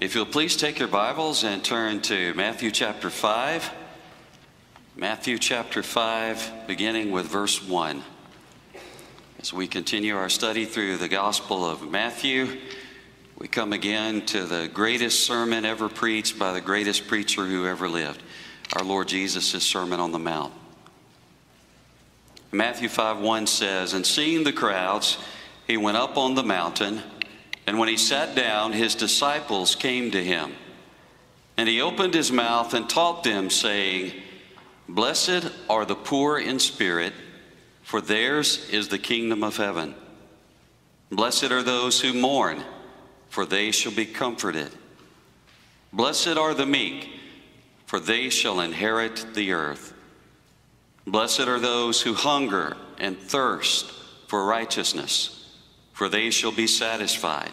If you'll please take your Bibles and turn to Matthew chapter 5. Matthew chapter 5, beginning with verse 1. As we continue our study through the Gospel of Matthew, we come again to the greatest sermon ever preached by the greatest preacher who ever lived, our Lord Jesus' Sermon on the Mount. Matthew 5 1 says, And seeing the crowds, he went up on the mountain, and when he sat down, his disciples came to him. And he opened his mouth and taught them, saying, Blessed are the poor in spirit, for theirs is the kingdom of heaven. Blessed are those who mourn, for they shall be comforted. Blessed are the meek, for they shall inherit the earth. Blessed are those who hunger and thirst for righteousness, for they shall be satisfied.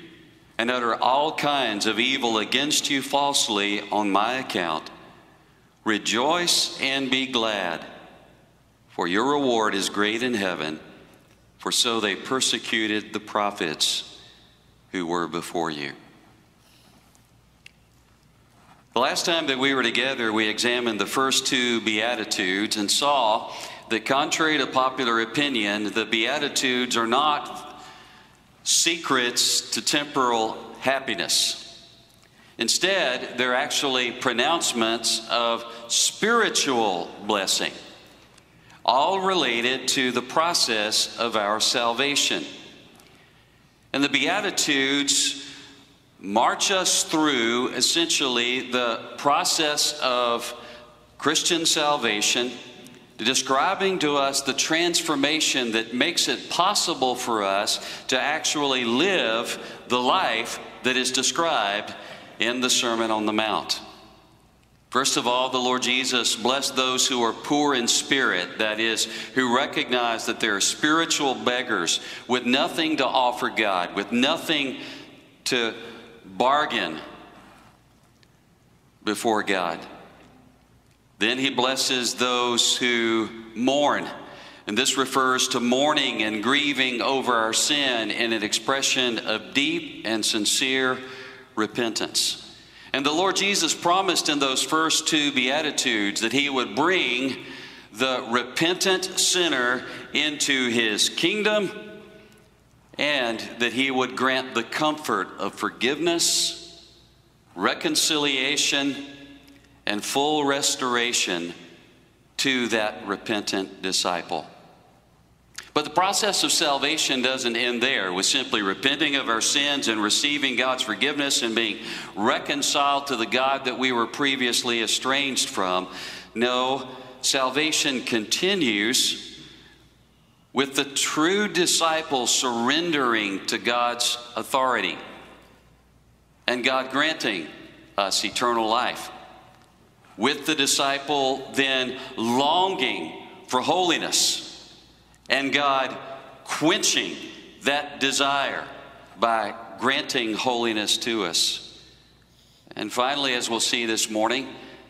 and utter all kinds of evil against you falsely on my account. Rejoice and be glad, for your reward is great in heaven, for so they persecuted the prophets who were before you. The last time that we were together, we examined the first two Beatitudes and saw that, contrary to popular opinion, the Beatitudes are not secrets to temporal happiness. Instead, they're actually pronouncements of spiritual blessing, all related to the process of our salvation. And the Beatitudes march us through essentially the process of Christian salvation, describing to us the transformation that makes it possible for us to actually live the life that is described in the Sermon on the Mount. First of all, the Lord Jesus blessed those who are poor in spirit, that is, who recognize that they're spiritual beggars with nothing to offer God, with nothing to bargain before God. Then he blesses those who mourn. And this refers to mourning and grieving over our sin in an expression of deep and sincere repentance. And the Lord Jesus promised in those first two Beatitudes that He would bring the repentant sinner into His kingdom and that He would grant the comfort of forgiveness, reconciliation, and full restoration to that repentant disciple. But the process of salvation doesn't end there with simply repenting of our sins and receiving God's forgiveness and being reconciled to the God that we were previously estranged from. No, salvation continues with the true disciple surrendering to God's authority and God granting us eternal life. With the disciple then longing for holiness and God quenching that desire by granting holiness to us. And finally, as we'll see this morning,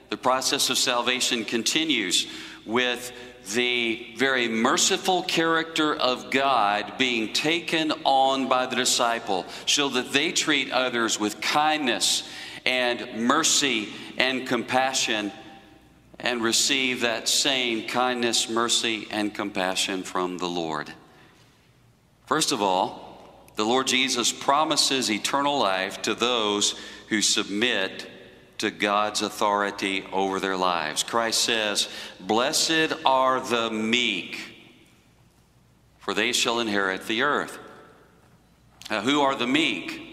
the process of salvation continues with the very merciful character of God being taken on by the disciple so that they treat others with kindness and mercy and compassion and receive that same kindness, mercy, and compassion from the Lord. First of all, the Lord Jesus promises eternal life to those who submit to God's authority over their lives. Christ says, Blessed are the meek, for they shall inherit the earth. Now, who are the meek?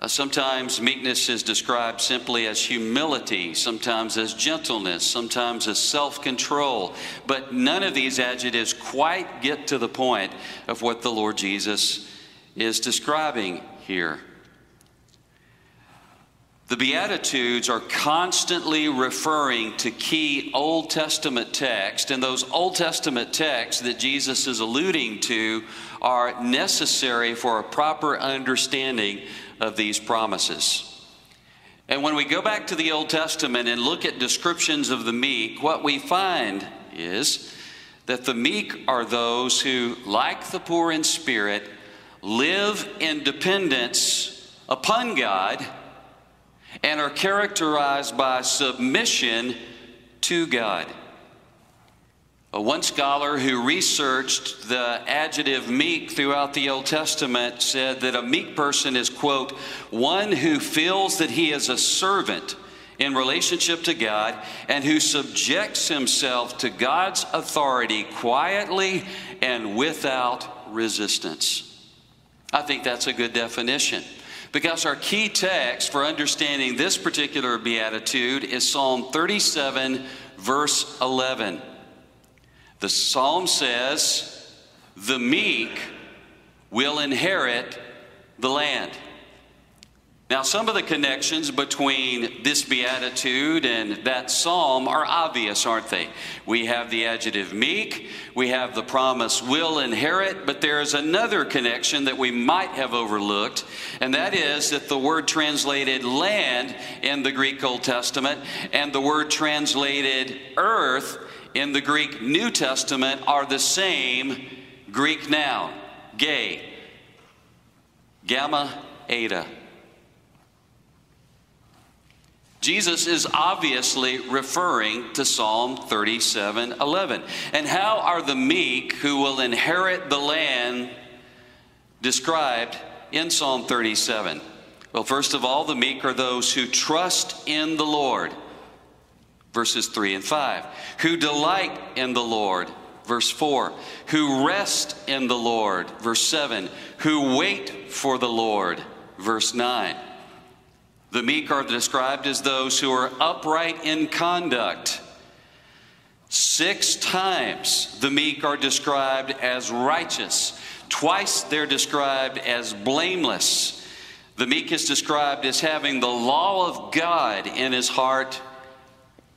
Uh, sometimes meekness is described simply as humility, sometimes as gentleness, sometimes as self control. But none of these adjectives quite get to the point of what the Lord Jesus is describing here. The Beatitudes are constantly referring to key Old Testament texts, and those Old Testament texts that Jesus is alluding to are necessary for a proper understanding of these promises. And when we go back to the Old Testament and look at descriptions of the meek, what we find is that the meek are those who, like the poor in spirit, live in dependence upon God and are characterized by submission to God. One scholar who researched the adjective meek throughout the Old Testament said that a meek person is, quote, one who feels that he is a servant in relationship to God and who subjects himself to God's authority quietly and without resistance. I think that's a good definition. Because our key text for understanding this particular beatitude is Psalm 37, verse 11. The psalm says, The meek will inherit the land. Now, some of the connections between this beatitude and that psalm are obvious, aren't they? We have the adjective meek, we have the promise will inherit, but there is another connection that we might have overlooked, and that is that the word translated land in the Greek Old Testament and the word translated earth in the Greek New Testament are the same Greek noun, gay, gamma, eta. Jesus is obviously referring to Psalm 37 11. And how are the meek who will inherit the land described in Psalm 37? Well, first of all, the meek are those who trust in the Lord, verses 3 and 5, who delight in the Lord, verse 4, who rest in the Lord, verse 7, who wait for the Lord, verse 9. The meek are described as those who are upright in conduct. Six times the meek are described as righteous. Twice they're described as blameless. The meek is described as having the law of God in his heart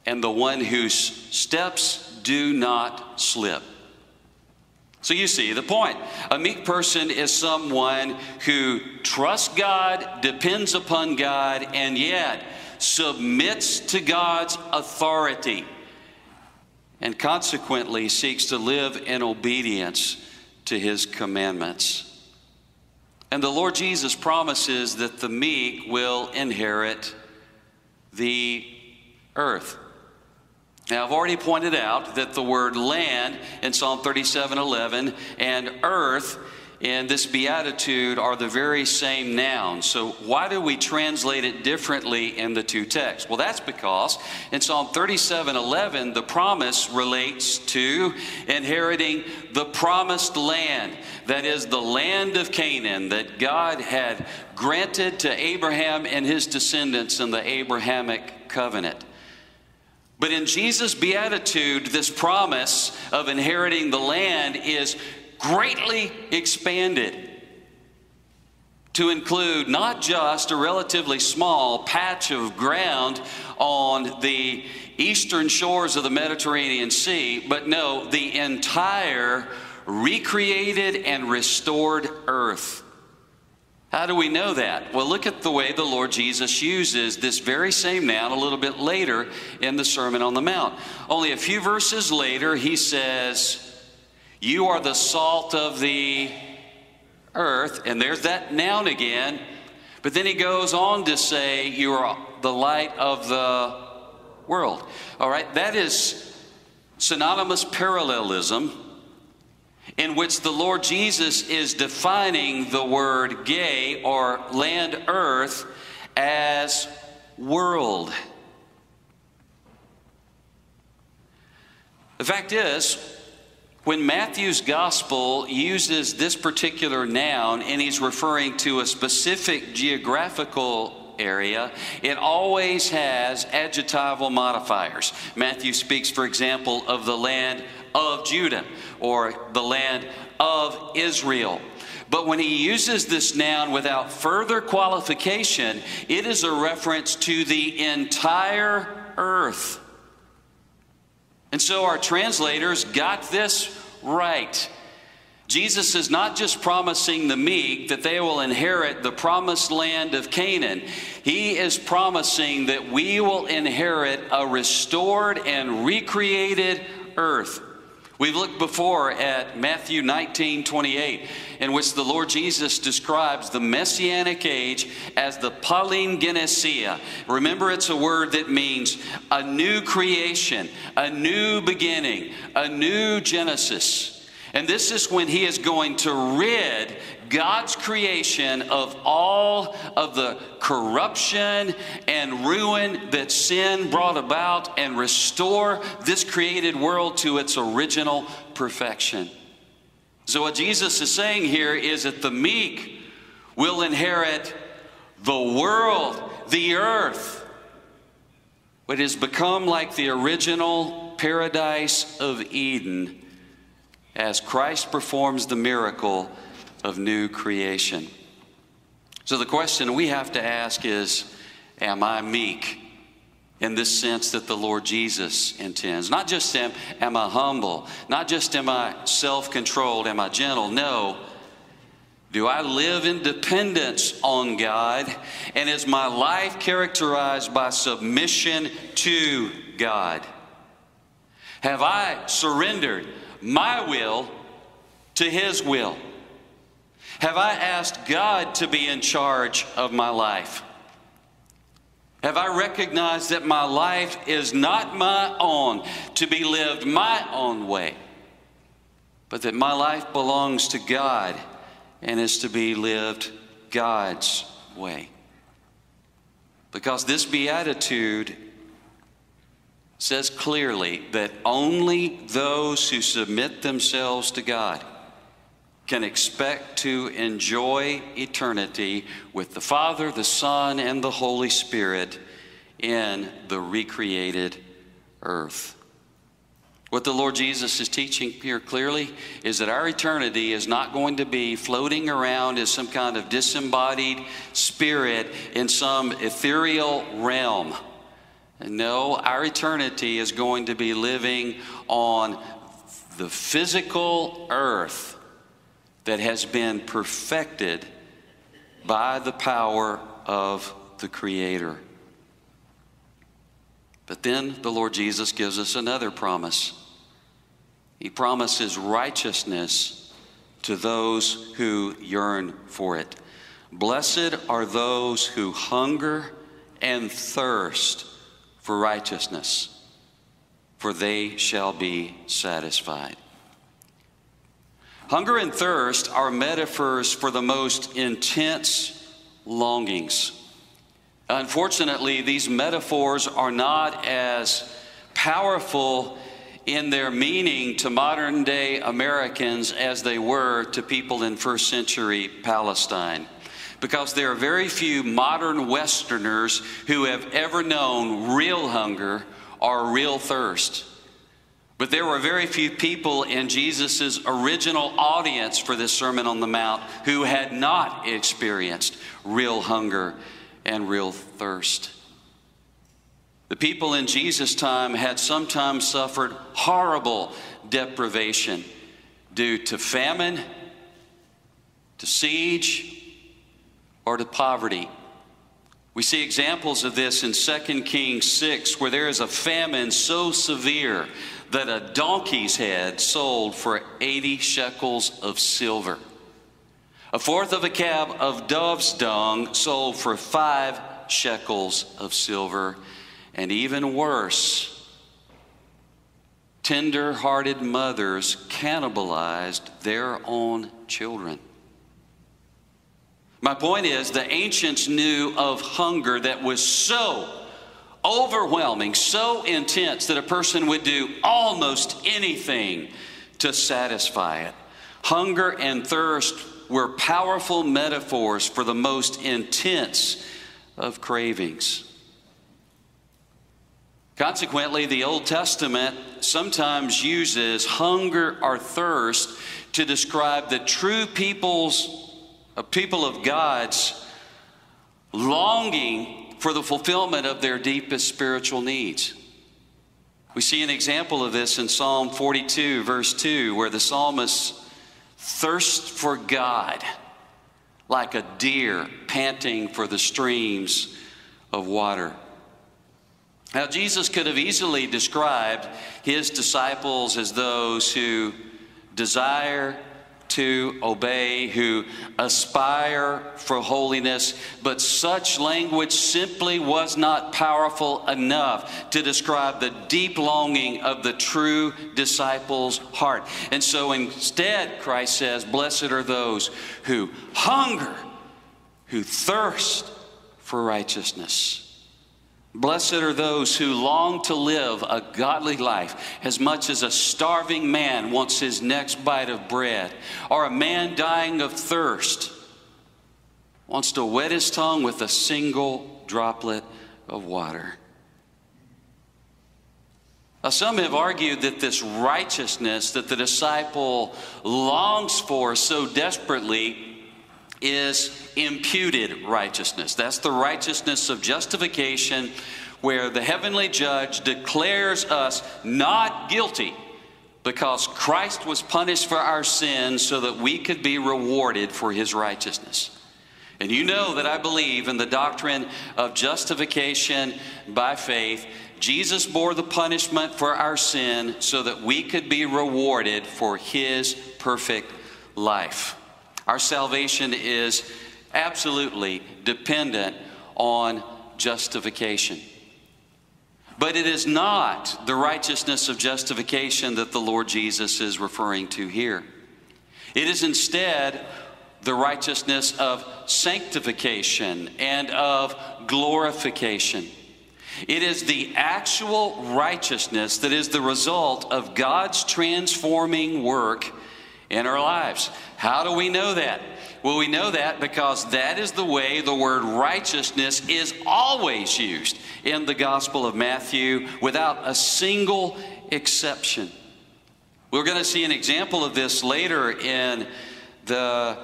and the one whose steps do not slip. So you see the point. A meek person is someone who trusts God, depends upon God, and yet submits to God's authority and consequently seeks to live in obedience to his commandments. And the Lord Jesus promises that the meek will inherit the earth. Now, I've already pointed out that the word land in Psalm 37 11 and earth in this beatitude are the very same noun. So, why do we translate it differently in the two texts? Well, that's because in Psalm 37 11, the promise relates to inheriting the promised land. That is the land of Canaan that God had granted to Abraham and his descendants in the Abrahamic covenant. But in Jesus' beatitude, this promise of inheriting the land is greatly expanded to include not just a relatively small patch of ground on the eastern shores of the Mediterranean Sea, but no, the entire recreated and restored earth. How do we know that? Well, look at the way the Lord Jesus uses this very same noun a little bit later in the Sermon on the Mount. Only a few verses later, he says, You are the salt of the earth. And there's that noun again. But then he goes on to say, You are the light of the world. All right, that is synonymous parallelism in which the Lord Jesus is defining the word gay or land earth as world. The fact is, when Matthew's gospel uses this particular noun and he's referring to a specific geographical area, it always has adjectival modifiers. Matthew speaks, for example, of the land of Judah or the land of Israel. But when he uses this noun without further qualification, it is a reference to the entire earth. And so our translators got this right. Jesus is not just promising the meek that they will inherit the promised land of Canaan. He is promising that we will inherit a restored and recreated earth. We've looked before at Matthew 19 28, in which the Lord Jesus describes the messianic age as the palingenesia. Remember, it's a word that means a new creation, a new beginning, a new Genesis. And this is when he is going to rid God's creation of all of the corruption and ruin that sin brought about and restore this created world to its original perfection. So, what Jesus is saying here is that the meek will inherit the world, the earth. It has become like the original paradise of Eden as Christ performs the miracle of new creation. So the question we have to ask is Am I meek in this sense that the Lord Jesus intends? Not just am, am I humble, not just am I self controlled, am I gentle? No. Do I live in dependence on God? And is my life characterized by submission to God? Have I surrendered my will to His will? Have I asked God to be in charge of my life? Have I recognized that my life is not my own to be lived my own way, but that my life belongs to God and is to be lived God's way? Because this beatitude says clearly that only those who submit themselves to God can expect to enjoy eternity with the Father, the Son, and the Holy Spirit in the recreated earth. What the Lord Jesus is teaching here clearly is that our eternity is not going to be floating around as some kind of disembodied spirit in some ethereal realm. No, our eternity is going to be living on the physical earth that has been perfected by the power of the Creator. But then the Lord Jesus gives us another promise. He promises righteousness to those who yearn for it. Blessed are those who hunger and thirst for righteousness, for they shall be satisfied. Hunger and thirst are metaphors for the most intense longings. Unfortunately, these metaphors are not as powerful in their meaning to modern day Americans as they were to people in first century Palestine because there are very few modern Westerners who have ever known real hunger or real thirst. But there were very few people in Jesus' original audience for this Sermon on the Mount who had not experienced real hunger and real thirst. The people in Jesus' time had sometimes suffered horrible deprivation due to famine, to siege, or to poverty. We see examples of this in 2 Kings 6, where there is a famine so severe that a donkey's head sold for 80 shekels of silver. A fourth of a cab of dove's dung sold for five shekels of silver. And even worse, tender hearted mothers cannibalized their own children. My point is, the ancients knew of hunger that was so overwhelming, so intense that a person would do almost anything to satisfy it. Hunger and thirst were powerful metaphors for the most intense of cravings. Consequently, the Old Testament sometimes uses hunger or thirst to describe the true people's a people of God's longing for the fulfillment of their deepest spiritual needs. We see an example of this in Psalm 42, verse 2, where the psalmist thirsts for God like a deer panting for the streams of water. Now, Jesus could have easily described his disciples as those who desire to obey, who aspire for holiness, but such language simply was not powerful enough to describe the deep longing of the true disciple's heart. And so instead, Christ says, Blessed are those who hunger, who thirst for righteousness. Blessed are those who long to live a godly life as much as a starving man wants his next bite of bread, or a man dying of thirst wants to wet his tongue with a single droplet of water. Now, some have argued that this righteousness that the disciple longs for so desperately is imputed righteousness. That's the righteousness of justification, where the heavenly judge declares us not guilty because Christ was punished for our sins so that we could be rewarded for his righteousness. And you know that I believe in the doctrine of justification by faith. Jesus bore the punishment for our sin so that we could be rewarded for his perfect life. Our salvation is absolutely dependent on justification. But it is not the righteousness of justification that the Lord Jesus is referring to here. It is instead the righteousness of sanctification and of glorification. It is the actual righteousness that is the result of God's transforming work in our lives. How do we know that? Well, we know that because that is the way the word righteousness is always used in the Gospel of Matthew without a single exception. We're going to see an example of this later in the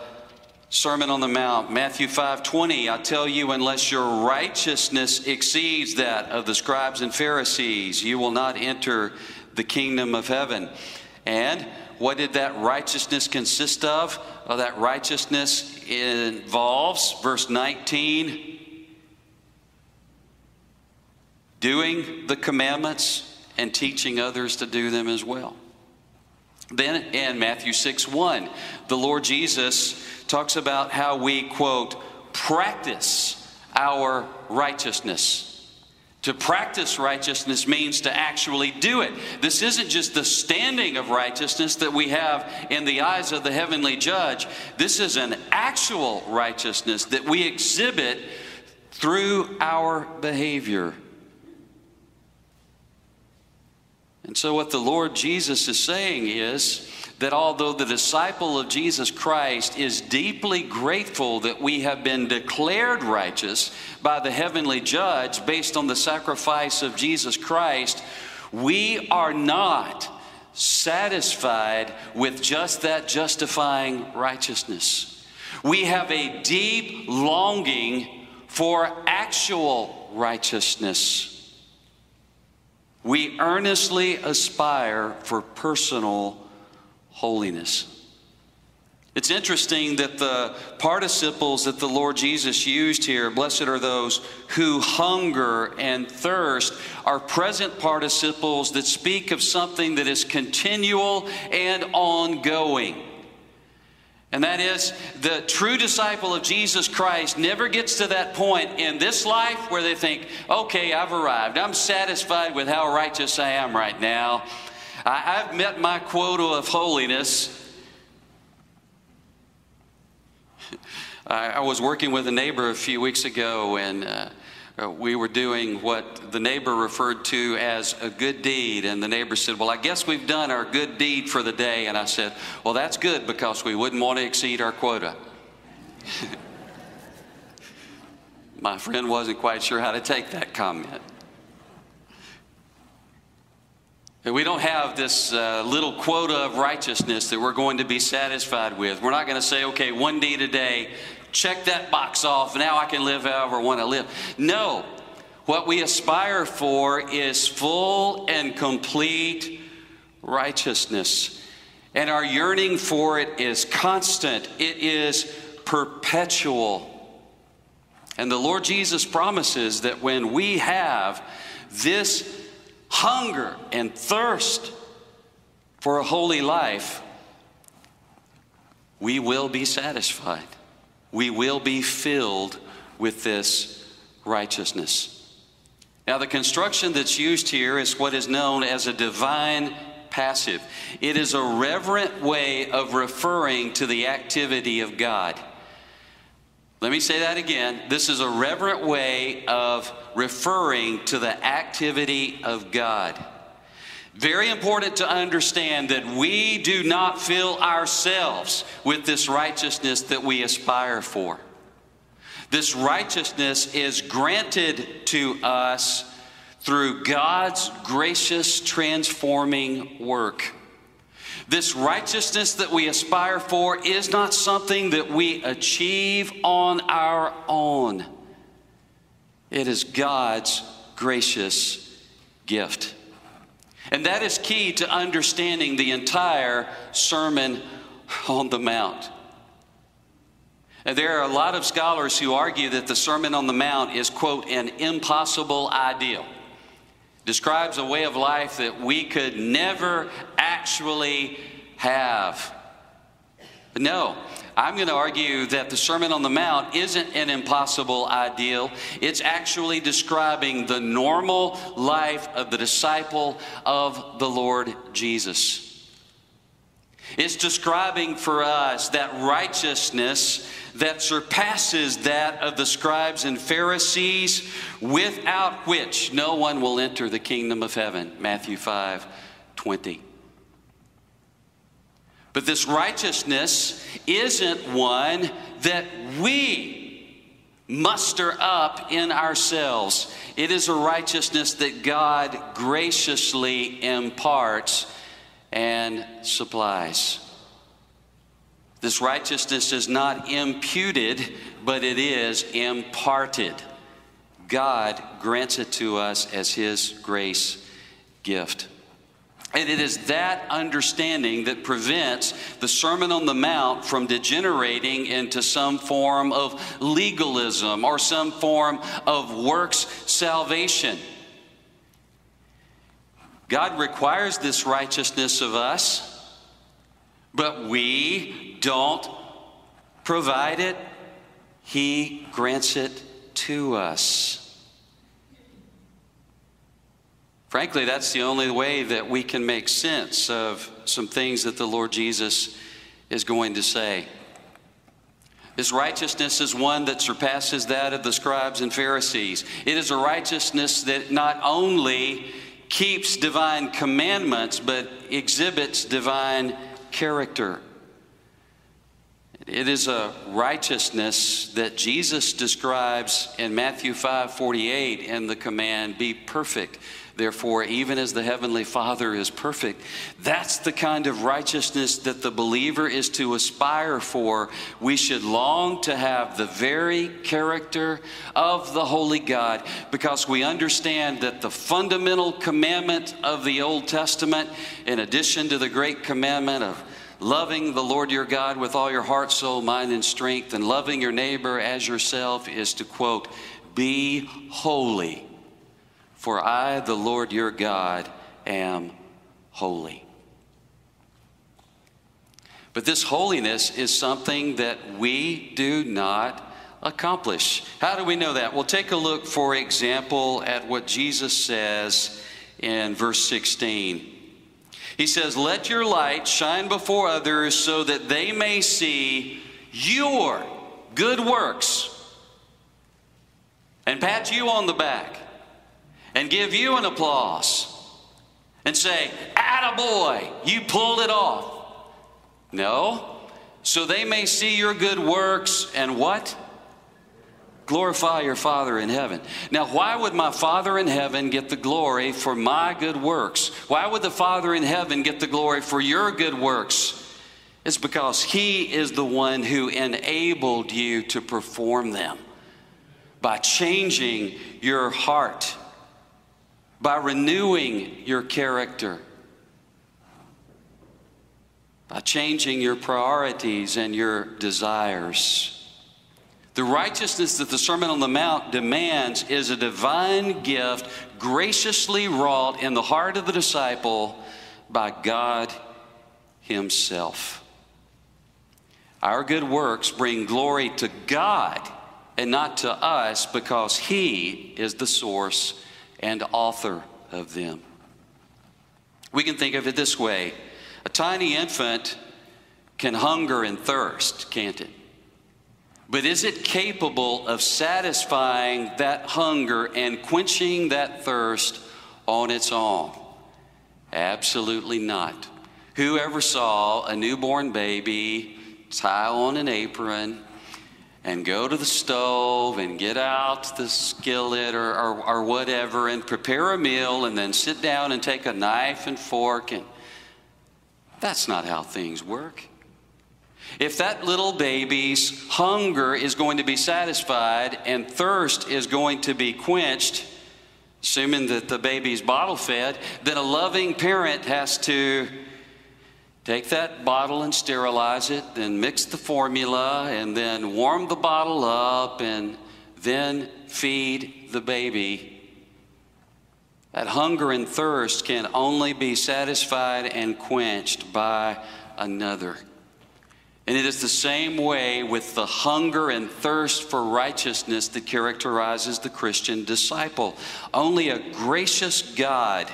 Sermon on the Mount, Matthew 5 20. I tell you, unless your righteousness exceeds that of the scribes and Pharisees, you will not enter the kingdom of heaven. And what did that righteousness consist of? Well, that righteousness involves, verse 19, doing the commandments and teaching others to do them as well. Then in Matthew 6 1, the Lord Jesus talks about how we, quote, practice our righteousness. To practice righteousness means to actually do it. This isn't just the standing of righteousness that we have in the eyes of the heavenly judge. This is an actual righteousness that we exhibit through our behavior. And so, what the Lord Jesus is saying is that although the disciple of Jesus Christ is deeply grateful that we have been declared righteous by the heavenly judge based on the sacrifice of Jesus Christ, we are not satisfied with just that justifying righteousness. We have a deep longing for actual righteousness. We earnestly aspire for personal holiness. It's interesting that the participles that the Lord Jesus used here, blessed are those who hunger and thirst, are present participles that speak of something that is continual and ongoing. And that is, the true disciple of Jesus Christ never gets to that point in this life where they think, okay, I've arrived. I'm satisfied with how righteous I am right now. I, have met my quota of holiness. I, I, was working with a neighbor a few weeks ago, and uh, uh, we were doing what the neighbor referred to as a good deed. And the neighbor said, Well, I guess we've done our good deed for the day. And I said, Well, that's good because we wouldn't want to exceed our quota. My friend wasn't quite sure how to take that comment. We don't have this uh, little quota of righteousness that we're going to be satisfied with. We're not going to say, okay, one day today, check that box off, now I can live however I want to live. No, what we aspire for is full and complete righteousness. And our yearning for it is constant, it is perpetual. And the Lord Jesus promises that when we have this hunger and thirst for a holy life, we will be satisfied. We will be filled with this righteousness. Now, the construction that's used here is what is known as a divine passive. It is a reverent way of referring to the activity of God. Let me say that again. This is a reverent way of referring to the activity of God. Very important to understand that we do not fill ourselves with this righteousness that we aspire for. This righteousness is granted to us through God's gracious transforming work. This righteousness that we aspire for is not something that we achieve on our own. It is God's gracious gift. And that is key to understanding the entire Sermon on the Mount. And there are a lot of scholars who argue that the Sermon on the Mount is, quote, an impossible ideal describes a way of life that we could never actually have. But no, I'm going to argue that the Sermon on the Mount isn't an impossible ideal. It's actually describing the normal life of the disciple of the Lord Jesus. It's describing for us that righteousness that surpasses that of the scribes and Pharisees, without which no one will enter the kingdom of heaven. Matthew 5 20. But this righteousness isn't one that we muster up in ourselves. It is a righteousness that God graciously imparts and supplies. This righteousness is not imputed, but it is imparted. God grants it to us as His grace gift. And it is that understanding that prevents the Sermon on the Mount from degenerating into some form of legalism or some form of works salvation. God requires this righteousness of us, but we don't provide it, He grants it to us. Frankly, that's the only way that we can make sense of some things that the Lord Jesus is going to say. His righteousness is one that surpasses that of the scribes and Pharisees. It is a righteousness that not only keeps divine commandments, but exhibits divine character. It is a righteousness that Jesus describes in Matthew 5 48 in the command, Be perfect Therefore, even as the Heavenly Father is perfect, that's the kind of righteousness that the believer is to aspire for. We should long to have the very character of the Holy God because we understand that the fundamental commandment of the Old Testament, in addition to the great commandment of loving the Lord your God with all your heart, soul, mind, and strength, and loving your neighbor as yourself, is to quote, Be holy for I, the Lord your God, am holy. But this holiness is something that we do not accomplish. How do we know that? Well, take a look, for example, at what Jesus says in verse 16. He says, Let your light shine before others so that they may see your good works and pat you on the back and give you an applause and say, Attaboy, you pulled it off. No. So they may see your good works and what? Glorify your Father in heaven. Now, why would my Father in heaven get the glory for my good works? Why would the Father in heaven get the glory for your good works? It's because He is the one who enabled you to perform them by changing your heart, by renewing your character, by changing your priorities and your desires. The righteousness that the Sermon on the Mount demands is a divine gift graciously wrought in the heart of the disciple by God Himself. Our good works bring glory to God and not to us because He is the source and author of them. We can think of it this way a tiny infant can hunger and thirst, can't it? But is it capable of satisfying that hunger and quenching that thirst on its own? Absolutely not. Whoever saw a newborn baby tie on an apron and go to the stove and get out the skillet or, or, or, whatever and prepare a meal and then sit down and take a knife and fork and that's not how things work. If that little baby's hunger is going to be satisfied and thirst is going to be quenched, assuming that the baby's bottle fed, then a loving parent has to take that bottle and sterilize it, then mix the formula, and then warm the bottle up, and then feed the baby. That hunger and thirst can only be satisfied and quenched by another. And it is the same way with the hunger and thirst for righteousness that characterizes the Christian disciple. Only a gracious God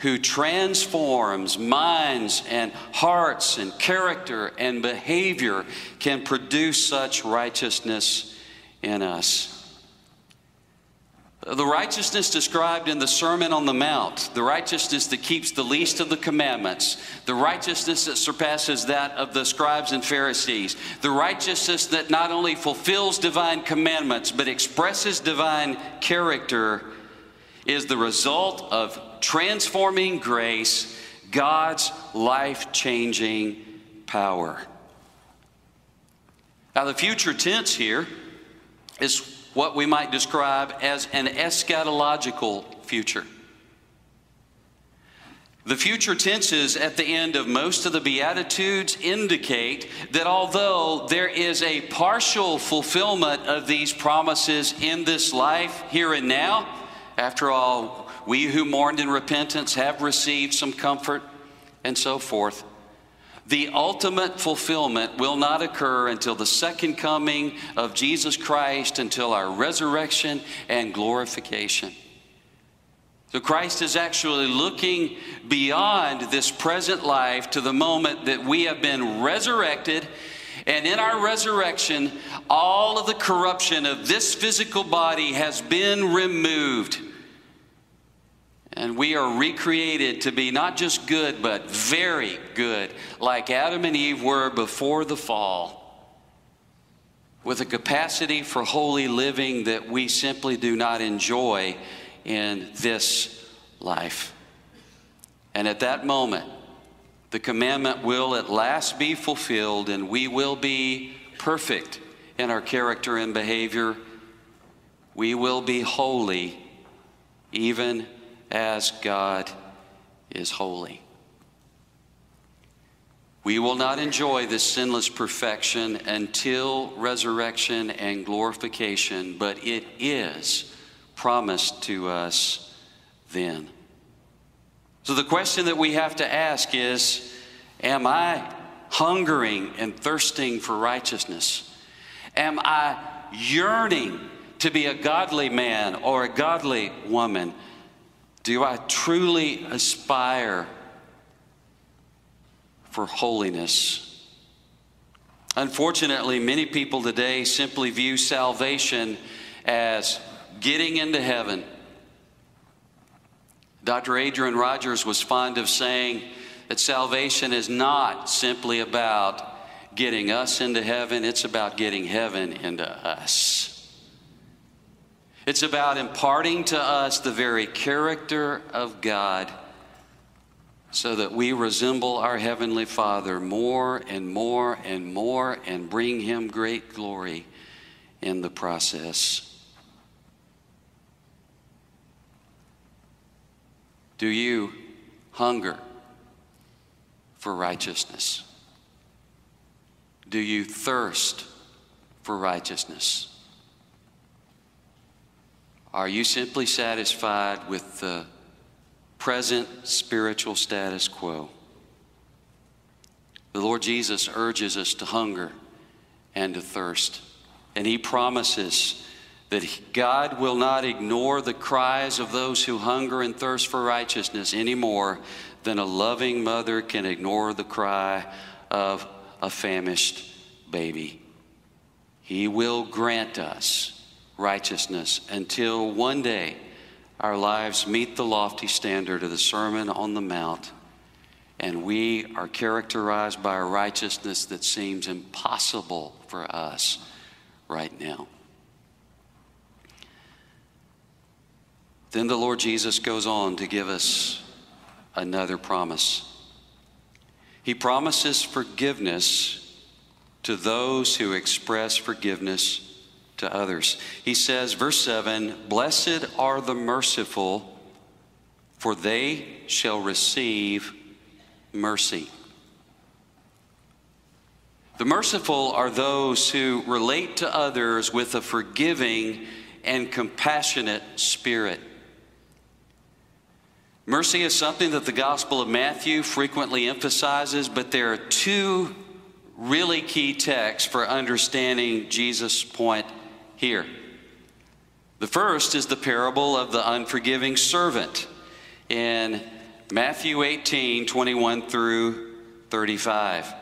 who transforms minds and hearts and character and behavior can produce such righteousness in us. The righteousness described in the Sermon on the Mount, the righteousness that keeps the least of the commandments, the righteousness that surpasses that of the scribes and Pharisees, the righteousness that not only fulfills divine commandments but expresses divine character, is the result of transforming grace, God's life changing power. Now, the future tense here is what we might describe as an eschatological future. The future tenses at the end of most of the Beatitudes indicate that although there is a partial fulfillment of these promises in this life, here and now, after all, we who mourned in repentance have received some comfort and so forth. The ultimate fulfillment will not occur until the second coming of Jesus Christ, until our resurrection and glorification. So Christ is actually looking beyond this present life to the moment that we have been resurrected. And in our resurrection, all of the corruption of this physical body has been removed. And we are recreated to be not just good, but very good, like Adam and Eve were before the fall, with a capacity for holy living that we simply do not enjoy in this life. And at that moment, the commandment will at last be fulfilled, and we will be perfect in our character and behavior. We will be holy, even as God is holy. We will not enjoy this sinless perfection until resurrection and glorification, but it is promised to us then. So the question that we have to ask is Am I hungering and thirsting for righteousness? Am I yearning to be a godly man or a godly woman? Do I truly aspire for holiness? Unfortunately, many people today simply view salvation as getting into heaven. Dr. Adrian Rogers was fond of saying that salvation is not simply about getting us into heaven, it's about getting heaven into us. It's about imparting to us the very character of God so that we resemble our Heavenly Father more and more and more and bring Him great glory in the process. Do you hunger for righteousness? Do you thirst for righteousness? Are you simply satisfied with the present spiritual status quo? The Lord Jesus urges us to hunger and to thirst. And He promises that God will not ignore the cries of those who hunger and thirst for righteousness any more than a loving mother can ignore the cry of a famished baby. He will grant us righteousness until one day our lives meet the lofty standard of the Sermon on the Mount and we are characterized by a righteousness that seems impossible for us right now. Then the Lord Jesus goes on to give us another promise. He promises forgiveness to those who express forgiveness to others. He says, verse 7 Blessed are the merciful, for they shall receive mercy. The merciful are those who relate to others with a forgiving and compassionate spirit. Mercy is something that the Gospel of Matthew frequently emphasizes, but there are two really key texts for understanding Jesus' point here. The first is the parable of the unforgiving servant in Matthew 18 21 through 35.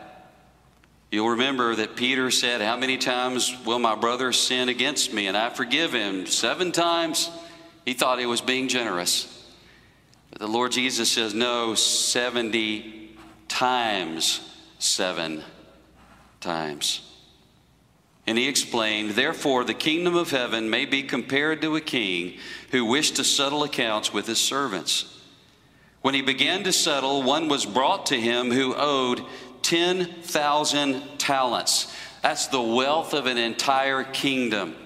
You'll remember that Peter said, How many times will my brother sin against me and I forgive him? Seven times? He thought he was being generous. But the Lord Jesus says, No, 70 times seven times. And he explained, Therefore, the kingdom of heaven may be compared to a king who wished to settle accounts with his servants. When he began to settle, one was brought to him who owed 10,000 talents. That's the wealth of an entire kingdom.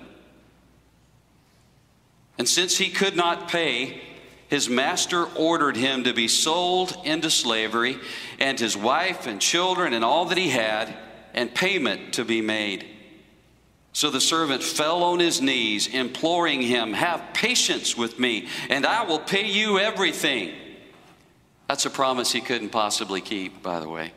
And since he could not pay, his master ordered him to be sold into slavery, and his wife and children and all that he had, and payment to be made. So the servant fell on his knees, imploring him, Have patience with me, and I will pay you everything. That's a promise he couldn't possibly keep, by the way.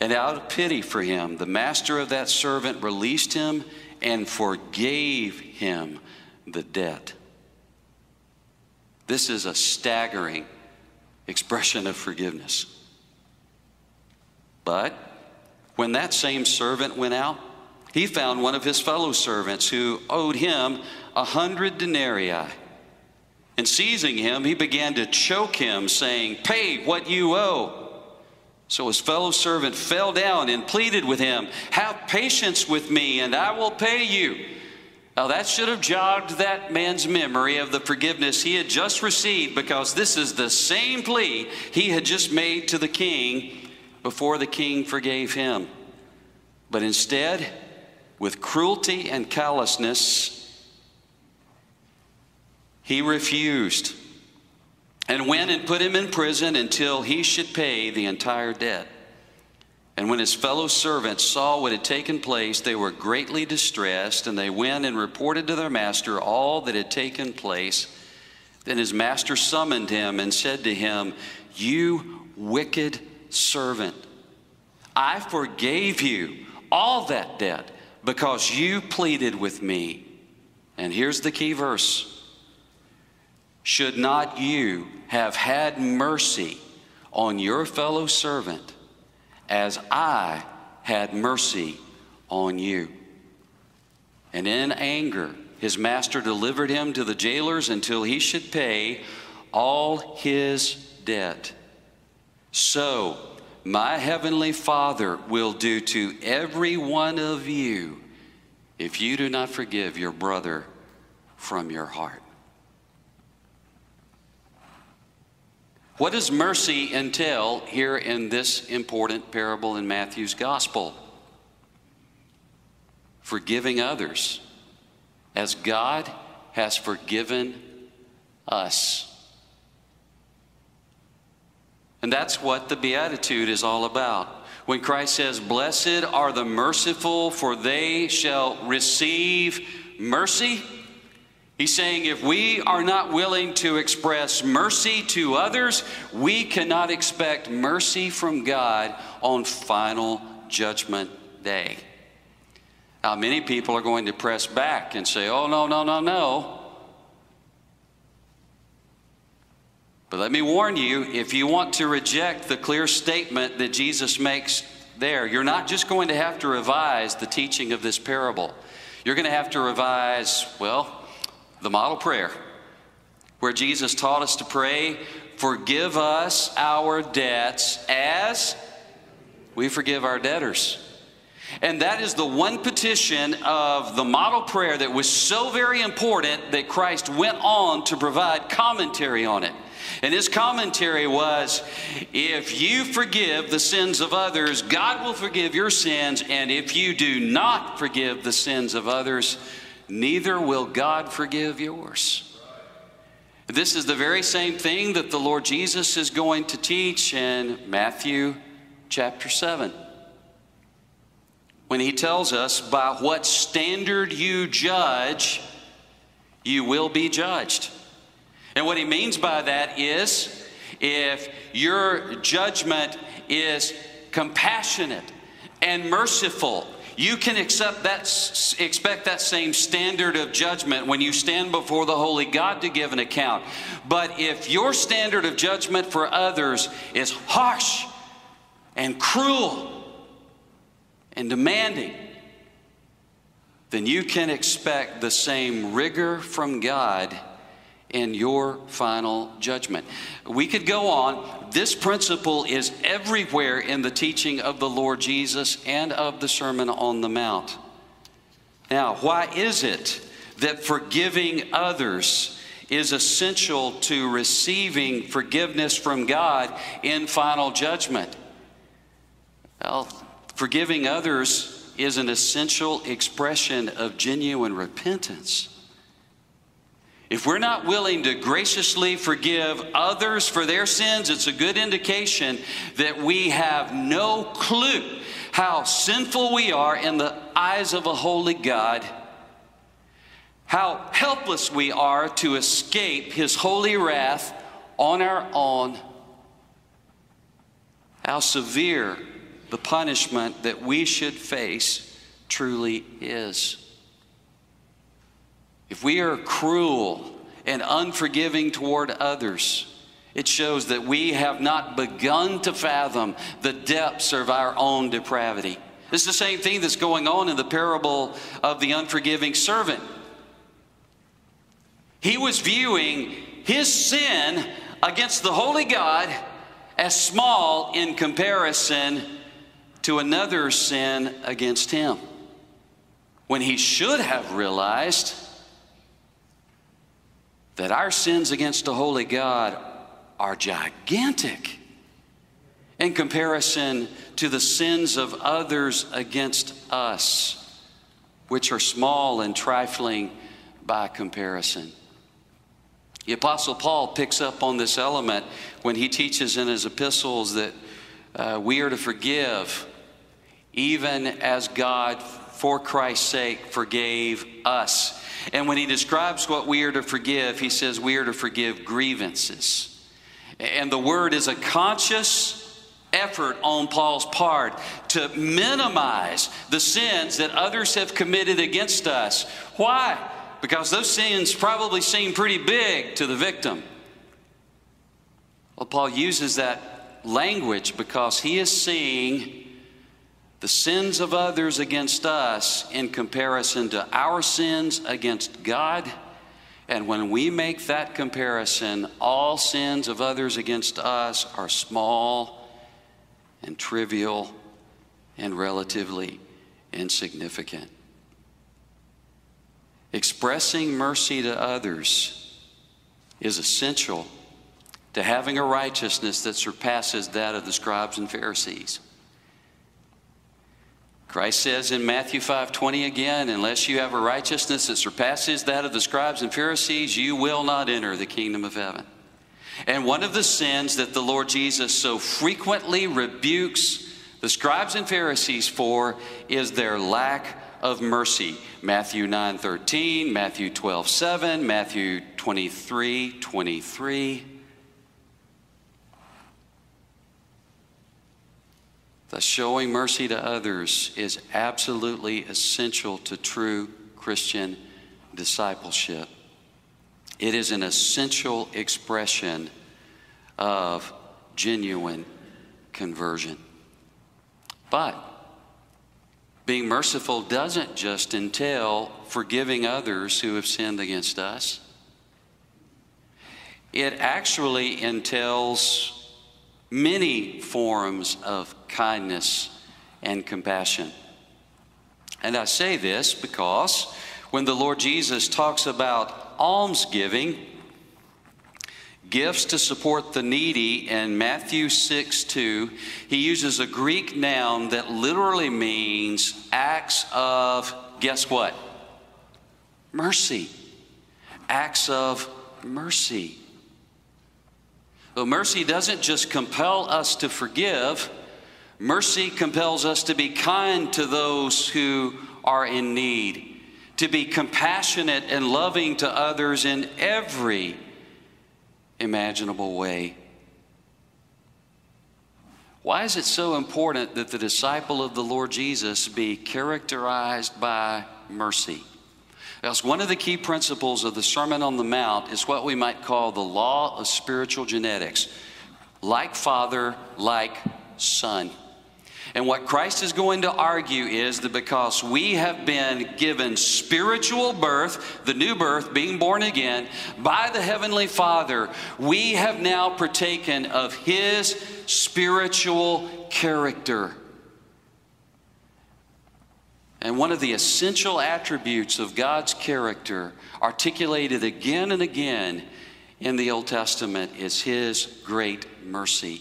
And out of pity for him, the master of that servant released him and forgave him the debt. This is a staggering expression of forgiveness. But when that same servant went out, he found one of his fellow servants who owed him a hundred denarii. And seizing him, he began to choke him, saying, Pay what you owe. So his fellow servant fell down and pleaded with him, Have patience with me, and I will pay you. Now, that should have jogged that man's memory of the forgiveness he had just received because this is the same plea he had just made to the king before the king forgave him. But instead, with cruelty and callousness, he refused and went and put him in prison until he should pay the entire debt. And when his fellow servants saw what had taken place, they were greatly distressed, and they went and reported to their master all that had taken place. Then his master summoned him and said to him, You wicked servant, I forgave you all that debt because you pleaded with me. And here's the key verse Should not you have had mercy on your fellow servant as I had mercy on you? And in anger, his master delivered him to the jailers until he should pay all his debt. So, my heavenly Father will do to every one of you if you do not forgive your brother from your heart. What does mercy entail here in this important parable in Matthew's gospel? Forgiving others as God has forgiven us. And that's what the Beatitude is all about. When Christ says, Blessed are the merciful, for they shall receive mercy. He's saying if we are not willing to express mercy to others, we cannot expect mercy from God on final judgment day. Now, many people are going to press back and say, oh, no, no, no, no. But let me warn you if you want to reject the clear statement that Jesus makes there, you're not just going to have to revise the teaching of this parable. You're going to have to revise, well, the model prayer, where Jesus taught us to pray, Forgive us our debts as we forgive our debtors. And that is the one petition of the model prayer that was so very important that Christ went on to provide commentary on it. And his commentary was if you forgive the sins of others, God will forgive your sins. And if you do not forgive the sins of others, neither will God forgive yours. This is the very same thing that the Lord Jesus is going to teach in Matthew chapter 7. When he tells us, by what standard you judge, you will be judged. And what he means by that is if your judgment is compassionate and merciful you can accept that, expect that same standard of judgment when you stand before the Holy God to give an account. But if your standard of judgment for others is harsh and cruel and demanding, then you can expect the same rigor from God in your final judgment. We could go on. This principle is everywhere in the teaching of the Lord Jesus and of the Sermon on the Mount. Now, why is it that forgiving others is essential to receiving forgiveness from God in final judgment? Well, forgiving others is an essential expression of genuine repentance. If we're not willing to graciously forgive others for their sins, it's a good indication that we have no clue how sinful we are in the eyes of a holy God, how helpless we are to escape His holy wrath on our own, how severe the punishment that we should face truly is. If we are cruel and unforgiving toward others, it shows that we have not begun to fathom the depths of our own depravity. It's the same thing that's going on in the parable of the unforgiving servant. He was viewing his sin against the holy God as small in comparison to another sin against him. When he should have realized that our sins against a holy God are gigantic in comparison to the sins of others against us, which are small and trifling by comparison. The Apostle Paul picks up on this element when he teaches in his epistles that uh, we are to forgive even as God, for Christ's sake, forgave us. And when he describes what we are to forgive, he says we are to forgive grievances. And the word is a conscious effort on Paul's part to minimize the sins that others have committed against us. Why? Because those sins probably seem pretty big to the victim. Well, Paul uses that language because he is seeing the sins of others against us in comparison to our sins against God. And when we make that comparison, all sins of others against us are small and trivial and relatively insignificant. expressing mercy to others is essential to having a righteousness that surpasses that of the scribes and Pharisees. Christ says in Matthew 5:20 again, unless you have a righteousness that surpasses that of the scribes and Pharisees, you will not enter the kingdom of heaven. And one of the sins that the Lord Jesus so frequently rebukes the scribes and Pharisees for is their lack of mercy. Matthew 9:13, Matthew 12:7, Matthew 23:23. Showing mercy to others is absolutely essential to true Christian discipleship. It is an essential expression of genuine conversion. But being merciful doesn't just entail forgiving others who have sinned against us. It actually entails many forms of kindness and compassion. And I say this because when the Lord Jesus talks about almsgiving, gifts to support the needy in Matthew 6 2, he uses a Greek noun that literally means acts of, guess what? Mercy. Acts of mercy. But mercy doesn't just compel us to forgive, mercy compels us to be kind to those who are in need, to be compassionate and loving to others in every imaginable way. Why is it so important that the disciple of the Lord Jesus be characterized by mercy? Because one of the key principles of the Sermon on the Mount is what we might call the law of spiritual genetics like father, like son. And what Christ is going to argue is that because we have been given spiritual birth, the new birth, being born again, by the Heavenly Father, we have now partaken of His spiritual character. And one of the essential attributes of God's character, articulated again and again in the Old Testament, is His great mercy.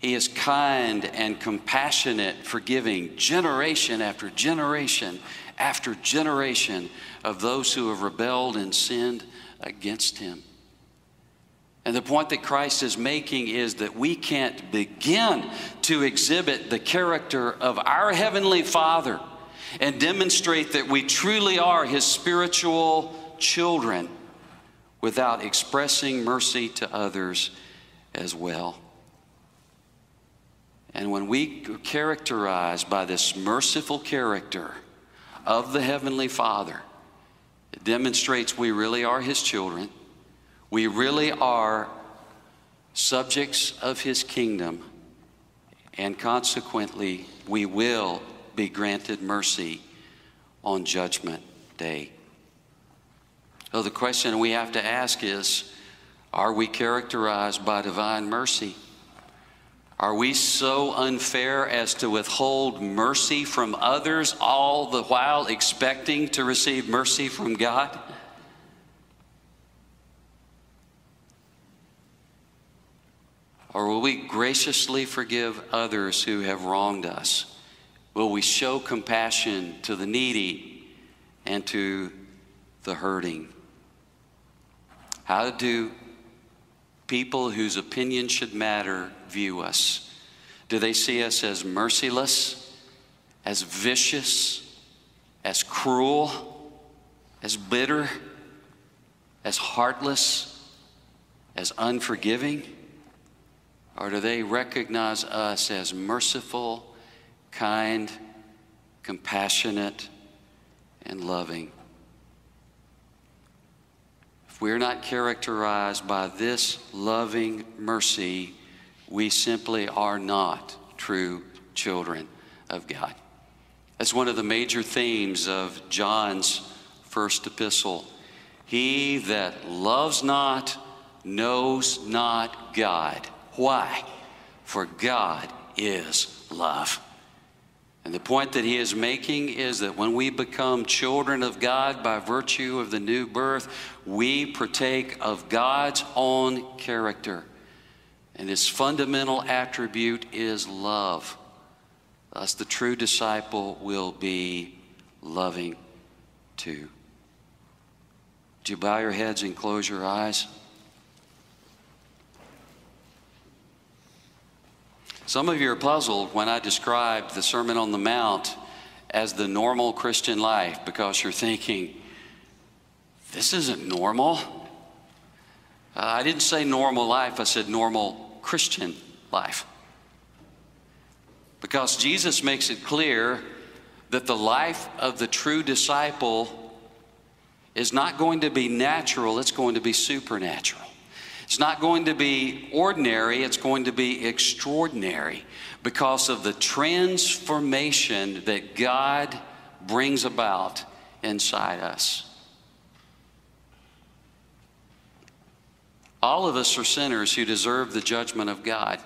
He is kind and compassionate, forgiving generation after generation after generation of those who have rebelled and sinned against Him. And the point that Christ is making is that we can't begin to exhibit the character of our Heavenly Father and demonstrate that we truly are His spiritual children without expressing mercy to others as well. And when we are characterized by this merciful character of the Heavenly Father, it demonstrates we really are His children. We really are subjects of His kingdom. And consequently, we will be granted mercy on Judgment Day. So, the question we have to ask is Are we characterized by divine mercy? Are we so unfair as to withhold mercy from others, all the while expecting to receive mercy from God? Or will we graciously forgive others who have wronged us? Will we show compassion to the needy and to the hurting? How to do people whose opinion should matter view us? Do they see us as merciless, as vicious, as cruel, as bitter, as heartless, as unforgiving? Or do they recognize us as merciful? kind, compassionate, and loving. We're not characterized by this loving mercy, we simply are not true children of God. That's one of the major themes of John's first epistle. He that loves not knows not God. Why? For God is love. And the point that he is making is that when we become children of God by virtue of the new birth, we partake of God's own character. And his fundamental attribute is love. Thus, the true disciple will be loving too. Would you bow your heads and close your eyes? Some of you are puzzled when I described the Sermon on the Mount as the normal Christian life because you're thinking, this isn't normal. Uh, I didn't say normal life, I said normal Christian life. Because Jesus makes it clear that the life of the true disciple is not going to be natural, it's going to be supernatural. It's not going to be ordinary, it's going to be extraordinary because of the transformation that God brings about inside us. All of us are sinners who deserve the judgment of God.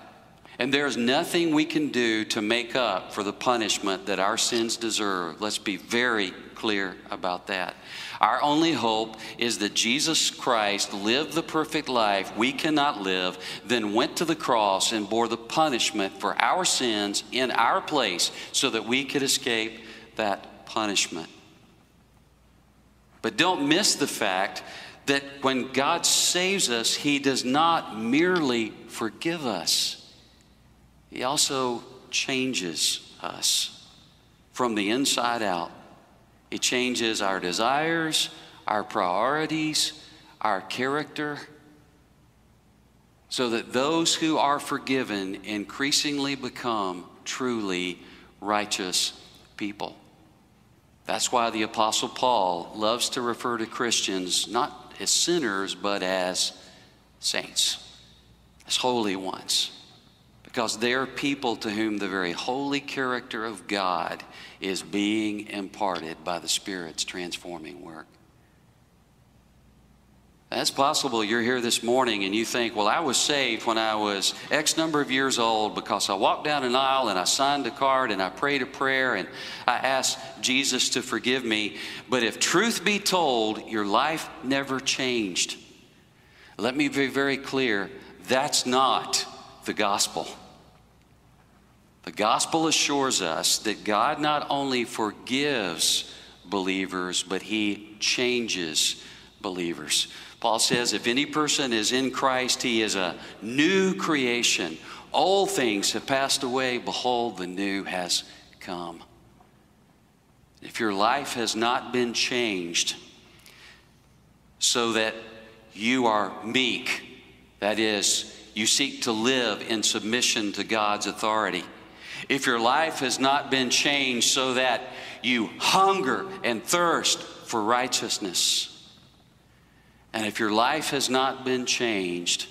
And there's nothing we can do to make up for the punishment that our sins deserve. Let's be very clear about that. Our only hope is that Jesus Christ lived the perfect life we cannot live, then went to the cross and bore the punishment for our sins in our place so that we could escape that punishment. But don't miss the fact that when God saves us, He does not merely forgive us, He also changes us from the inside out. It changes our desires, our priorities, our character, so that those who are forgiven increasingly become truly righteous people. That's why the Apostle Paul loves to refer to Christians not as sinners, but as saints, as holy ones because they're people to whom the very holy character of God is being imparted by the Spirit's transforming work. That's possible you're here this morning and you think, well, I was saved when I was X number of years old because I walked down an aisle and I signed a card and I prayed a prayer and I asked Jesus to forgive me. But if truth be told, your life never changed. Let me be very clear that's not the gospel. The gospel assures us that God not only forgives believers, but he changes believers. Paul says, if any person is in Christ, he is a new creation. All things have passed away. Behold, the new has come. If your life has not been changed so that you are meek, that is, you seek to live in submission to God's authority, if your life has not been changed so that you hunger and thirst for righteousness, and if your life has not been changed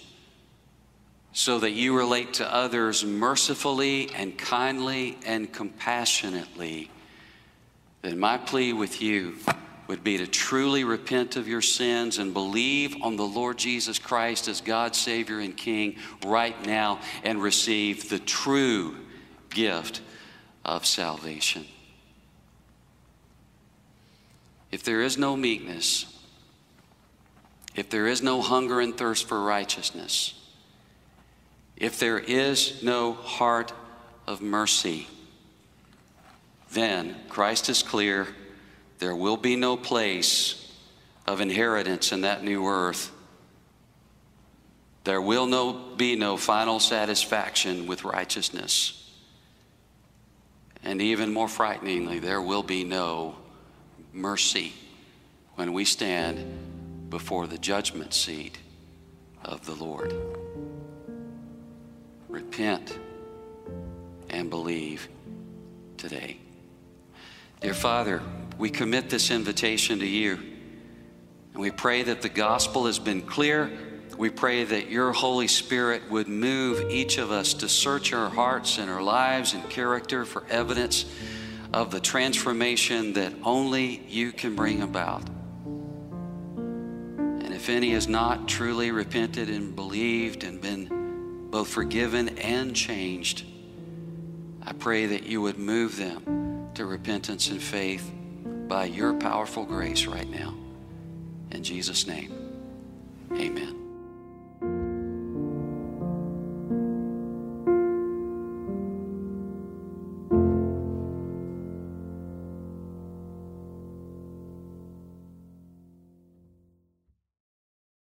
so that you relate to others mercifully and kindly and compassionately, then my plea with you would be to truly repent of your sins and believe on the Lord Jesus Christ as God, Savior, and King right now and receive the true gift of salvation. If there is no meekness, if there is no hunger and thirst for righteousness, if there is no heart of mercy, then Christ is clear there will be no place of inheritance in that new earth. There will no, be no final satisfaction with righteousness. And even more frighteningly, there will be no mercy when we stand before the judgment seat of the Lord. Repent and believe today. Dear Father, we commit this invitation to you. And we pray that the gospel has been clear we pray that your Holy Spirit would move each of us to search our hearts and our lives and character for evidence of the transformation that only you can bring about. And if any has not truly repented and believed and been both forgiven and changed, I pray that you would move them to repentance and faith by your powerful grace right now. In Jesus' name, amen.